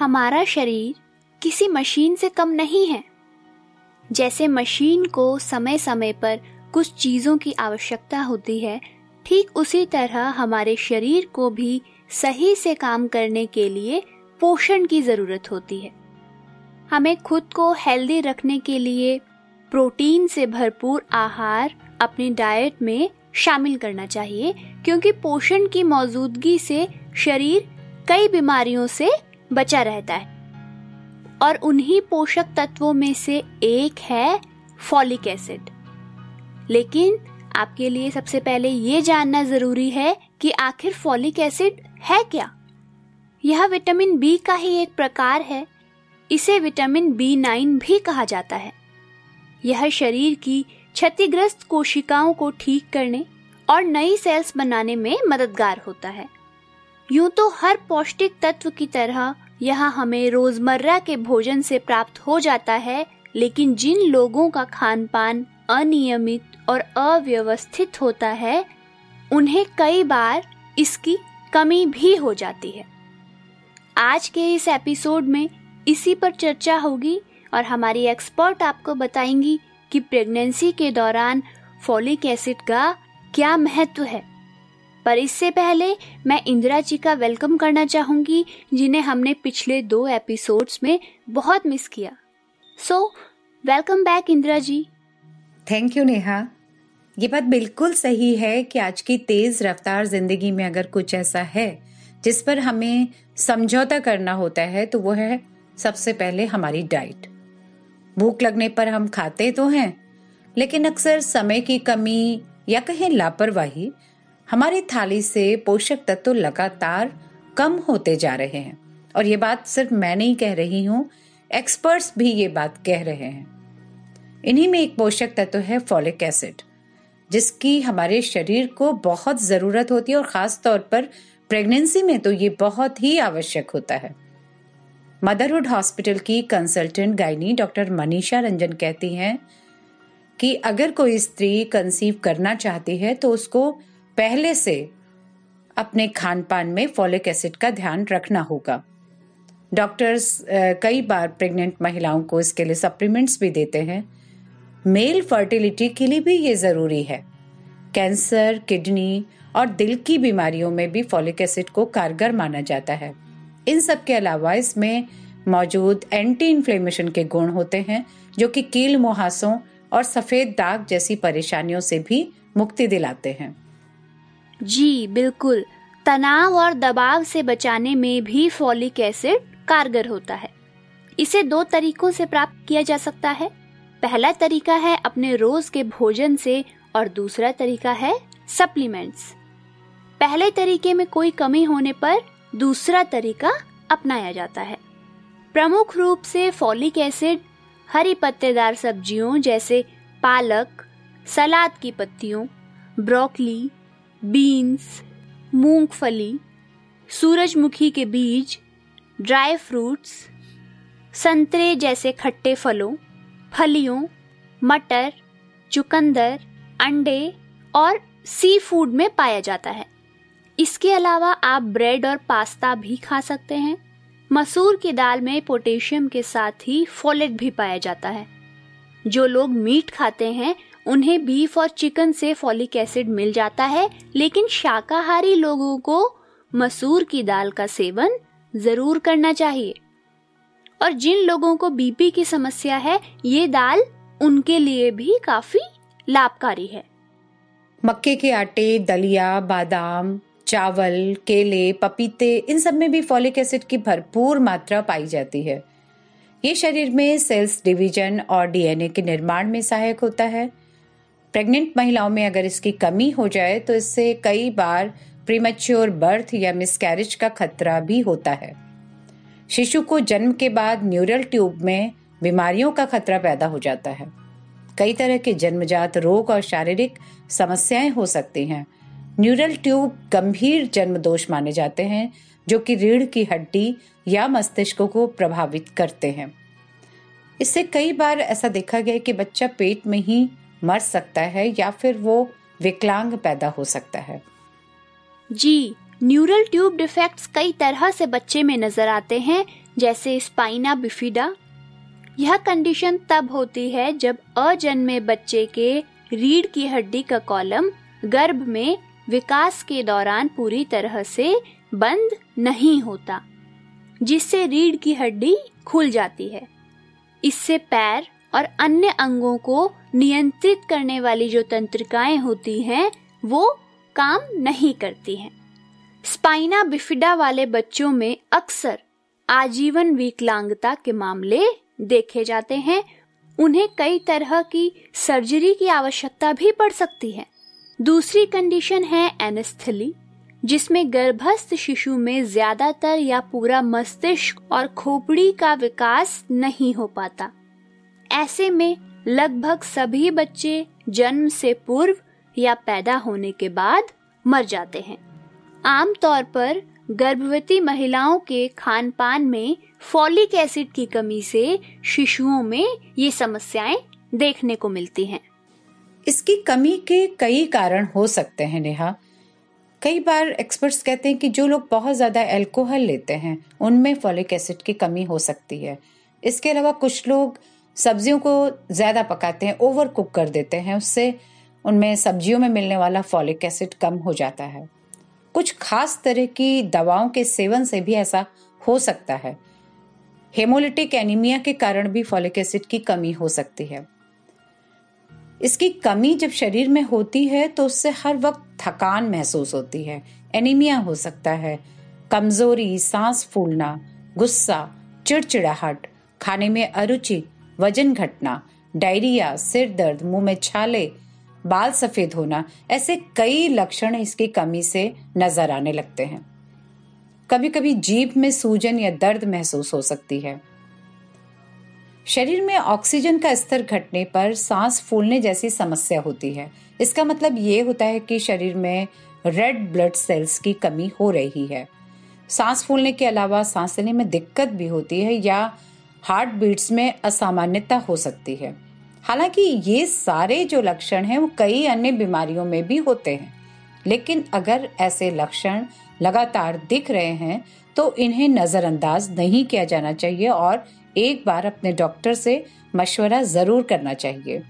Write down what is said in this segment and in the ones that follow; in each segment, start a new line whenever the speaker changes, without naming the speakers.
हमारा शरीर किसी मशीन से कम नहीं है। जैसे मशीन को समय समय पर कुछ चीज़ों की आवश्यकता होती है, ठीक उसी तरह हमारे शरीर को भी सही से काम करने के लिए पोषण की ज़रूरत होती है। हमें खुद को हेल्दी रखने के लिए प्रोटीन से भरपूर आहार अपनी डाइट में शामिल करना चाहिए, क्योंकि पोषण की मौजूदगी से शरीर कई बीमारियों से बचा रहता है। और उन्हीं पोषक तत्वों में से एक है फॉलिक एसिड लेकिन आपके लिए सबसे पहले ये जानना ज़रूरी है कि आखिर फॉलिक एसिड है क्या? यह विटामिन बी का ही एक प्रकार है। इसे विटामिन बी नाइन भी कहा जाता है। यह शरीर की क्षतिग्रस्त कोशिकाओं को ठीक करने और नई सेल्स बनाने में मददगार होता है। यूँ तो हर पौष्टिक तत्व की तरह यह हमें रोज़मर्रा के भोजन से प्राप्त हो जाता है, लेकिन जिन लोगों का खान पान अनियमित और अव्यवस्थित होता है, उन्हें कई बार इसकी कमी भी हो जाती है। आज के इस एपिसोड में इसी पर चर्चा होगी और हमारी एक्सपर्ट आपको बताएँगी कि प्रेगनेंसी के दौरान फॉलिक एसिड का क्या महत्व है। पर इससे पहले मैं इंदिरा जी का वेलकम करना चाहूँगी, जिन्हें हमने पिछले दो एपिसोड्स में बहुत मिस किया। So welcome back Indira ji.
Thank you Neha. ये बात बिल्कुल सही है कि आज की तेज रफ्तार ज़िंदगी में अगर कुछ ऐसा है, जिस पर हमें समझौता करना होता है तो वो है सबसे पहले हमारी डाइट भूख लगने पर हम खाते तो हैं, लेकिन अक्सर समय की कमी या कहें लापरवाही हमारी थाली से पोषक तत्व लगातार कम होते जा रहे हैं। और ये बात सिर्फ़ मैं नहीं कह रही हूँ एक्सपर्ट्स भी ये बात कह रहे हैं। इन्हीं में एक पोषक तत्व है फॉलिक एसिड जिसकी हमारे शरीर को बहुत ज़रूरत होती है और खास तौर पर प्रेगनेंसी में तो ये बहुत ही आवश्यक होता है। मदरहुड हॉस्पिटल की consultant gynae doctor Manisha Ranjan कहती हैं कि अगर कोई स्त्री कंसीव करना चाहती है तो उसको पहले से अपने खान पान में फॉलिक एसिड का ध्यान रखना होगा। डॉक्टर्स कई बार प्रेग्नेंट महिलाओं को इसके लिए सप्लीमेंट्स भी देते हैं। मेल फर्टिलिटी के लिए भी ये ज़रूरी है। कैंसर, किडनी और दिल की बीमारियों में भी फॉलिक एसिड को कारगर माना जाता है। इन सब के अलावा इसमें मौजूद एंटी इन्फ्लेमेशन के गुण होते हैं, जो कि कील, मुहासों और सफ़ेद दाग जैसी परेशानियों से भी मुक्ति दिलाते हैं।
जी, बिल्कुल। तनाव और दबाव से बचाने में भी फॉलिक एसिड कारगर होता है। इसे दो तरीकों से प्राप्त किया जा सकता है। पहला तरीका है अपने रोज के भोजन से और दूसरा तरीका है सप्लीमेंट्स। पहले तरीके में कोई कमी होने पर दूसरा तरीका अपनाया जाता है। प्रमुख रूप से फॉलिक एसिड हरी पत्तेदार सब्जियों जैसे पालक, सलाद की पत्तियों, ब्रोकली बीन्स, मूंगफली, सूरजमुखी के बीज, ड्राई फ्रूट्स, संतरे जैसे खट्टे फलों, फलियों, मटर, चुकंदर, अंडे और सी फ़ूड में पाया जाता है। इसके अलावा आप ब्रेड और पास्ता भी खा सकते हैं। मसूर की दाल में पोटेशियम के साथ ही फोलेट भी पाया जाता है। जो लोग मीट खाते हैं उन्हें बीफ और चिकन से फॉलिक एसिड मिल जाता है, लेकिन शाकाहारी लोगों को मसूर की दाल का सेवन ज़रूर करना चाहिए। और जिन लोगों को बीपी की समस्या है, ये दाल उनके लिए भी काफ़ी लाभकारी है।
मक्के के आटे, दलिया, बादाम, चावल, केले, पपीते, इन सब में भी फॉलिक एसिड की भरपूर मात्रा पाई जाती है। ये शरीर में सेल्स डिवीज़न और डीएनए के निर्माण में सहायक होता है। प्रेग्नेंट महिलाओं में अगर इसकी कमी हो जाए तो इससे कई बार प्रीमच्योर बर्थ या मिसकैरेज का खतरा भी होता है। शिशु को जन्म के बाद न्यूरल ट्यूब में बीमारियों का खतरा पैदा हो जाता है। कई तरह के जन्मजात रोग और शारीरिक समस्याएँ हो सकती हैं। न्यूरल ट्यूब गंभीर जन्म दोष माने जाते हैं, जो कि रीढ़ की हड्डी या मस्तिष्क को प्रभावित करते हैं। इससे कई बार ऐसा देखा गया कि बच्चा पेट में ही मर सकता है या फिर वो विकलांग पैदा हो सकता है।
जी, न्यूरल ट्यूब डिफेक्ट्स कई तरह से बच्चे में नज़र आते हैं, जैसे स्पाइना बिफिडा। यह कंडीशन तब होती है जब अजन्मे बच्चे के रीढ़ की हड्डी का कॉलम गर्भ में विकास के दौरान पूरी तरह से बंद नहीं होता, जिससे रीढ़ की हड्डी खुल जाती है। इससे पैर और अन्य अंगों को नियंत्रित करने वाली जो तंत्रिकाएँ होती हैं, वो काम नहीं करती हैं। स्पाइना बिफिडा वाले बच्चों में अक्सर आजीवन विकलांगता के मामले देखे जाते हैं। उन्हें कई तरह की सर्जरी की आवश्यकता भी पड़ सकती है। दूसरी कंडीशन है एनेस्थली, जिसमें गर्भस्थ शिशु में ज़्यादातर या पूरा मस्तिष्क और खोपड़ी का विकास नहीं हो पाता। ऐसे में लगभग सभी बच्चे जन्म से पूर्व या पैदा होने के बाद मर जाते हैं। आमतौर पर गर्भवती महिलाओं के खान पान में फॉलिक एसिड की कमी से शिशुओं में ये समस्याएँ देखने को मिलती हैं।
इसकी कमी के कई कारण हो सकते हैं, नेहा। कई बार एक्सपर्ट्स कहते हैं कि जो लोग बहुत ज़्यादा अल्कोहल लेते हैं, उनमें फॉलिक एसिड की कमी हो सकती है। इसके अलावा कुछ लोग सब्जियों को ज़्यादा पकाते हैं ओवर कुक कर देते हैं, उससे उनमें सब्जियों में मिलने वाला फॉलिक एसिड कम हो जाता है। कुछ खास तरह की दवाओं के सेवन से भी ऐसा हो सकता है। हेमोलिटिक एनीमिया के कारण भी फॉलिक एसिड की कमी हो सकती है। इसकी कमी जब शरीर में होती है तो उससे हर वक्त थकान महसूस होती है। एनीमिया हो सकता है। कमज़ोरी, सांस फूलना, गुस्सा, चिड़चिड़ाहट, खाने में अरुचि वज़न घटना, डायरिया, सिर दर्द, मुँह में छाले, बाल सफ़ेद होना, ऐसे कई लक्षण इसकी कमी से नज़र आने लगते हैं। कभी कभी जीभ में सूजन या दर्द महसूस हो सकती है। शरीर में ऑक्सीजन का स्तर घटने पर सांस फूलने जैसी समस्या होती है। इसका मतलब ये होता है कि शरीर में रेड ब्लड सेल्स की कमी हो रही है। सांस फूलने के अलावा सांस लेने में दिक्कत भी होती है या हार्ट बीट्स में असामान्यता हो सकती है। हालाँकि ये सारे जो लक्षण हैं, वो कई अन्य बीमारियों में भी होते हैं। लेकिन अगर ऐसे लक्षण लगातार दिख रहे हैं तो इन्हें नजरअंदाज नहीं किया जाना चाहिए और एक बार अपने डॉक्टर से मशवरा ज़रूर करना चाहिए।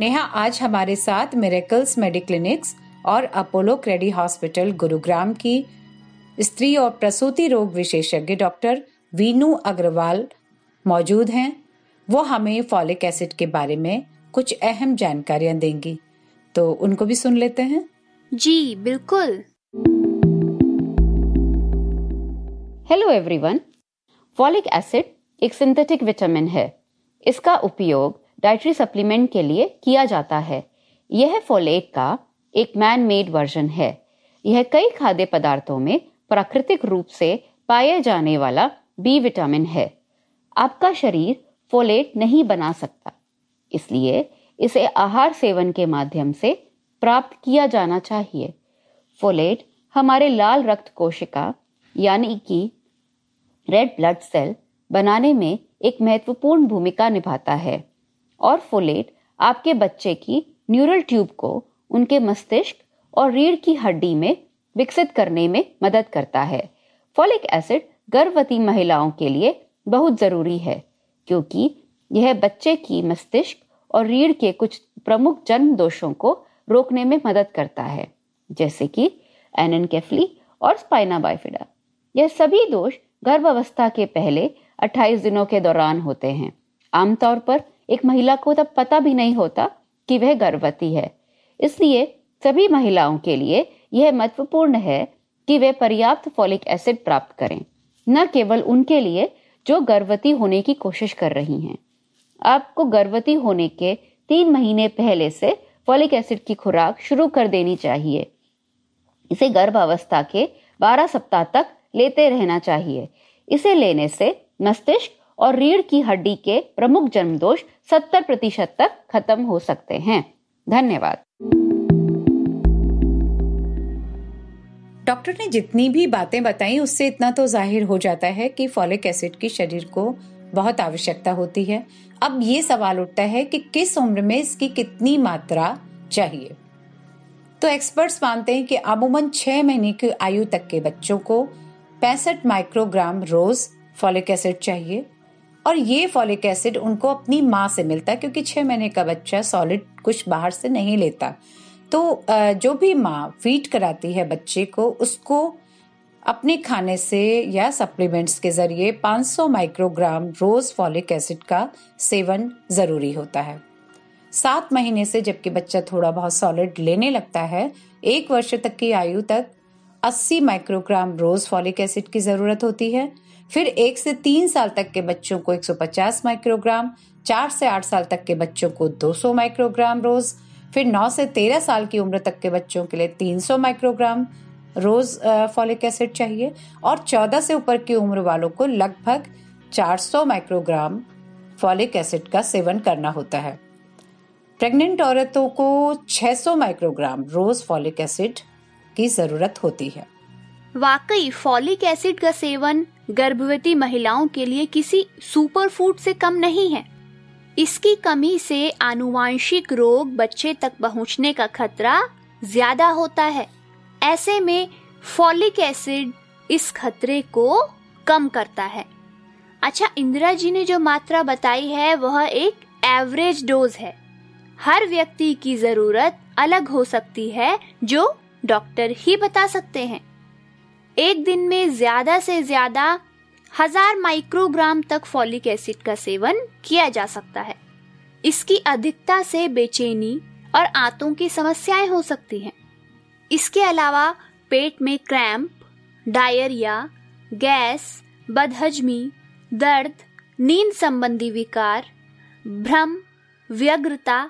नेहा, आज हमारे साथ मेरेकल्स मेडिक्लिनिक्स और अपोलो क्रेडी हॉस्पिटल गुरुग्राम की स्त्री और प्रसूति रोग विशेषज्ञ डॉक्टर वीनू अग्रवाल मौजूद हैं। वो हमें फॉलिक एसिड के बारे में कुछ अहम जानकारियाँ देंगी। तो उनको भी सुन लेते हैं।
जी बिल्कुल।
हेलो एवरीवन फॉलिक एसिड एक सिंथेटिक विटामिन है। इसका उपयोग डाइटरी सप्लीमेंट के लिए किया जाता है। यह फोलेट का एक मैन मेड वर्जन है। यह कई खाद्य पदार्थों में प्राकृतिक रूप से पाया जाने वाला बी विटामिन है। आपका शरीर फोलेट नहीं बना सकता। इसलिए इसे आहार सेवन के माध्यम से प्राप्त किया जाना चाहिए। फोलेट हमारे लाल रक्त कोशिका, यानी कि रेड ब्लड सेल बनाने में एक महत्वपूर्ण भूमिका निभाता है। और फोलेट आपके बच्चे की न्यूरल ट्यूब को उनके मस्तिष्क और रीढ़ की हड्डी में विकसित करने में मदद करता है। फोलिक एसिड गर्भवती महिलाओं के लिए बहुत ज़रूरी है, क्योंकि यह बच्चे की मस्तिष्क और रीढ़ के कुछ प्रमुख जन्म दोषों को रोकने में मदद करता है, जैसे कि एनएनकेफली और स्पाइना बाइफिडा। यह सभी दोष गर्भावस्था के पहले 28 दिनों के दौरान होते हैं। आमतौर पर एक महिला को तब पता भी नहीं होता कि वह गर्भवती है। इसलिए सभी महिलाओं के लिए यह महत्वपूर्ण है कि वे पर्याप्त फॉलिक एसिड प्राप्त करें। न केवल उनके लिए जो गर्भवती होने की कोशिश कर रही हैं। आपको गर्भवती होने के तीन महीने पहले से फॉलिक एसिड की खुराक शुरू कर देनी चाहिए। इसे गर्भ अवस्था के 12 सप्ताह तक लेते रहना चाहिए। इसे लेने से मस्तिष्क और रीढ़ की हड्डी के प्रमुख जन्म दोष 70 प्रतिशत तक खत्म हो सकते हैं। धन्यवाद।
डॉक्टर ने जितनी भी बातें बताई, उससे इतना तो ज़ाहिर हो जाता है कि फॉलिक एसिड की शरीर को बहुत आवश्यकता होती है। अब ये सवाल उठता है कि किस उम्र में इसकी कितनी मात्रा चाहिए? तो एक्सपर्ट्स मानते हैं कि अमूमन छह महीने की आयु तक के बच्चों को पैंसठ माइक्रोग्राम रोज फॉलिक एसिड चाहिए। और ये फॉलिक एसिड उनको अपनी माँ से मिलता है, क्योंकि छह महीने का बच्चा सॉलिड कुछ बाहर से नहीं लेता। तो जो भी माँ फ़ीड कराती है बच्चे को, उसको अपने खाने से या सप्लीमेंट्स के ज़रिए 500 माइक्रोग्राम रोज फॉलिक एसिड का सेवन ज़रूरी होता है। सात महीने से जबकि बच्चा थोड़ा बहुत सॉलिड लेने लगता है, एक वर्ष तक की आयु तक 80 माइक्रोग्राम रोज फॉलिक एसिड की ज़रूरत होती है। फिर एक से तीन साल तक के बच्चों को 150 माइक्रोग्राम चार से आठ साल तक के बच्चों को 200 माइक्रोग्राम रोज फिर 9 से 13 साल की उम्र तक के बच्चों के लिए 300 माइक्रोग्राम रोज फॉलिक एसिड चाहिए और 14 से ऊपर की उम्र वालों को लगभग 400 माइक्रोग्राम फॉलिक एसिड का सेवन करना होता है। प्रेग्नेंट औरतों को 600 माइक्रोग्राम रोज फॉलिक एसिड की ज़रूरत होती है।
वाकई, फॉलिक एसिड का सेवन गर्भवती महिलाओं के लिए किसी सुपर फ़ूड से कम नहीं है। इसकी कमी से आनुवांशिक रोग बच्चे तक पहुँचने का खतरा ज़्यादा होता है। ऐसे में फॉलिक एसिड इस खतरे को कम करता है। अच्छा इंदिरा जी ने जो मात्रा बताई है, वह एक एवरेज डोज है। हर व्यक्ति की ज़रूरत अलग हो सकती है, जो डॉक्टर ही बता सकते हैं। एक दिन में ज़्यादा से ज़्यादा हज़ार माइक्रोग्राम तक फॉलिक एसिड का सेवन किया जा सकता है। इसकी अधिकता से बेचैनी और आंतों की समस्याएँ हो सकती हैं। इसके अलावा पेट में क्रैम्प, डायरिया, गैस, बदहजमी, दर्द, नींद संबंधी विकार, भ्रम, व्यग्रता,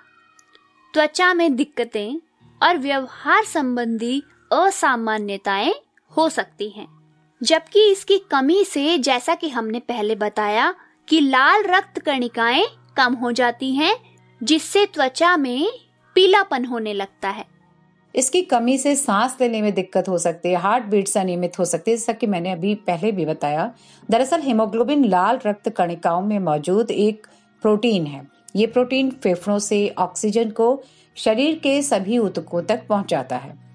त्वचा में दिक्कतें और व्यवहार संबंधी असामान्यताएँ हो सकती हैं। जबकि इसकी कमी से जैसा कि हमने पहले बताया कि लाल रक्त कणिकाएँ कम हो जाती हैं, जिससे त्वचा में पीलापन होने लगता है।
इसकी कमी से सांस लेने में दिक्कत हो सकती है, हार्ट बीट्स अनियमित हो सकती है, जैसा कि मैंने अभी पहले भी बताया। दरअसल हीमोग्लोबिन लाल रक्त कणिकाओं में मौजूद एक प्रोटीन है। ये प्रोटीन फेफड़ों से ऑक्सीजन को शरीर के सभी ऊतकों तक पहुंचाता है।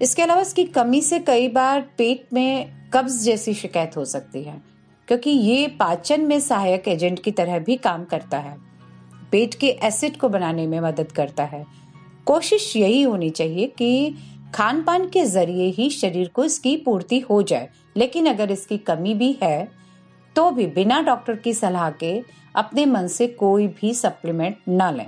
इसके अलावा इसकी कमी से कई बार पेट में कब्ज जैसी शिकायत हो सकती है, क्योंकि ये पाचन में सहायक एजेंट की तरह भी काम करता है। पेट के एसिड को बनाने में मदद करता है। कोशिश यही होनी चाहिए कि खान पान के ज़रिए ही शरीर को इसकी पूर्ति हो जाए। लेकिन अगर इसकी कमी भी है तो भी बिना डॉक्टर की सलाह के अपने मन से कोई भी सप्लीमेंट न लें।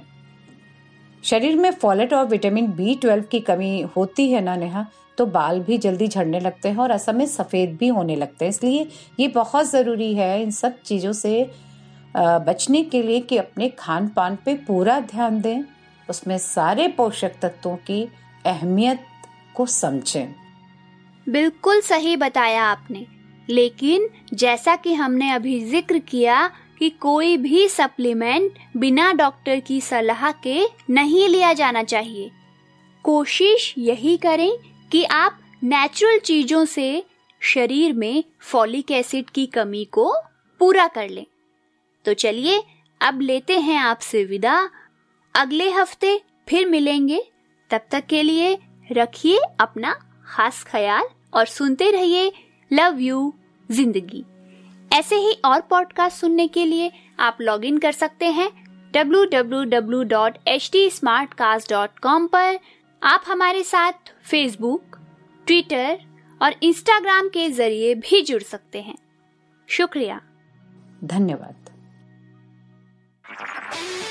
शरीर में फॉलेट और विटामिन बी ट्वेल्व की कमी होती है ना, नेहा? तो बाल भी जल्दी झड़ने लगते हैं और असम में सफ़ेद भी होने लगते हैं। इसलिए ये बहुत ज़रूरी है इन सब चीज़ों से बचने के लिए कि अपने खान पान पे पूरा ध्यान दें। उसमें सारे पोषक तत्वों की अहमियत को समझें।
बिल्कुल सही बताया आपने। लेकिन जैसा कि हमने अभी ज़िक्र किया कि कोई भी सप्लीमेंट बिना डॉक्टर की सलाह के नहीं लिया जाना चाहिए। कोशिश यही करें कि आप नेचुरल चीज़ों से शरीर में फॉलिक एसिड की कमी को पूरा कर लें। तो चलिए, अब लेते हैं आपसे विदा। अगले हफ़्ते फिर मिलेंगे। तब तक के लिए रखिए अपना खास ख्याल और सुनते रहिए लव यू, ज़िंदगी। ऐसे ही और पॉडकास्ट सुनने के लिए आप लॉग इन कर सकते हैं www.htsmartcast.com पर। आप हमारे साथ फेसबुक ट्विटर और इंस्टाग्राम के ज़रिए भी जुड़ सकते हैं। शुक्रिया।
धन्यवाद।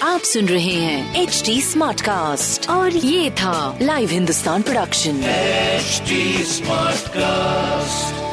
आप सुन रहे हैं एच डी स्मार्ट कास्ट और ये था live Hindustan production
smart cast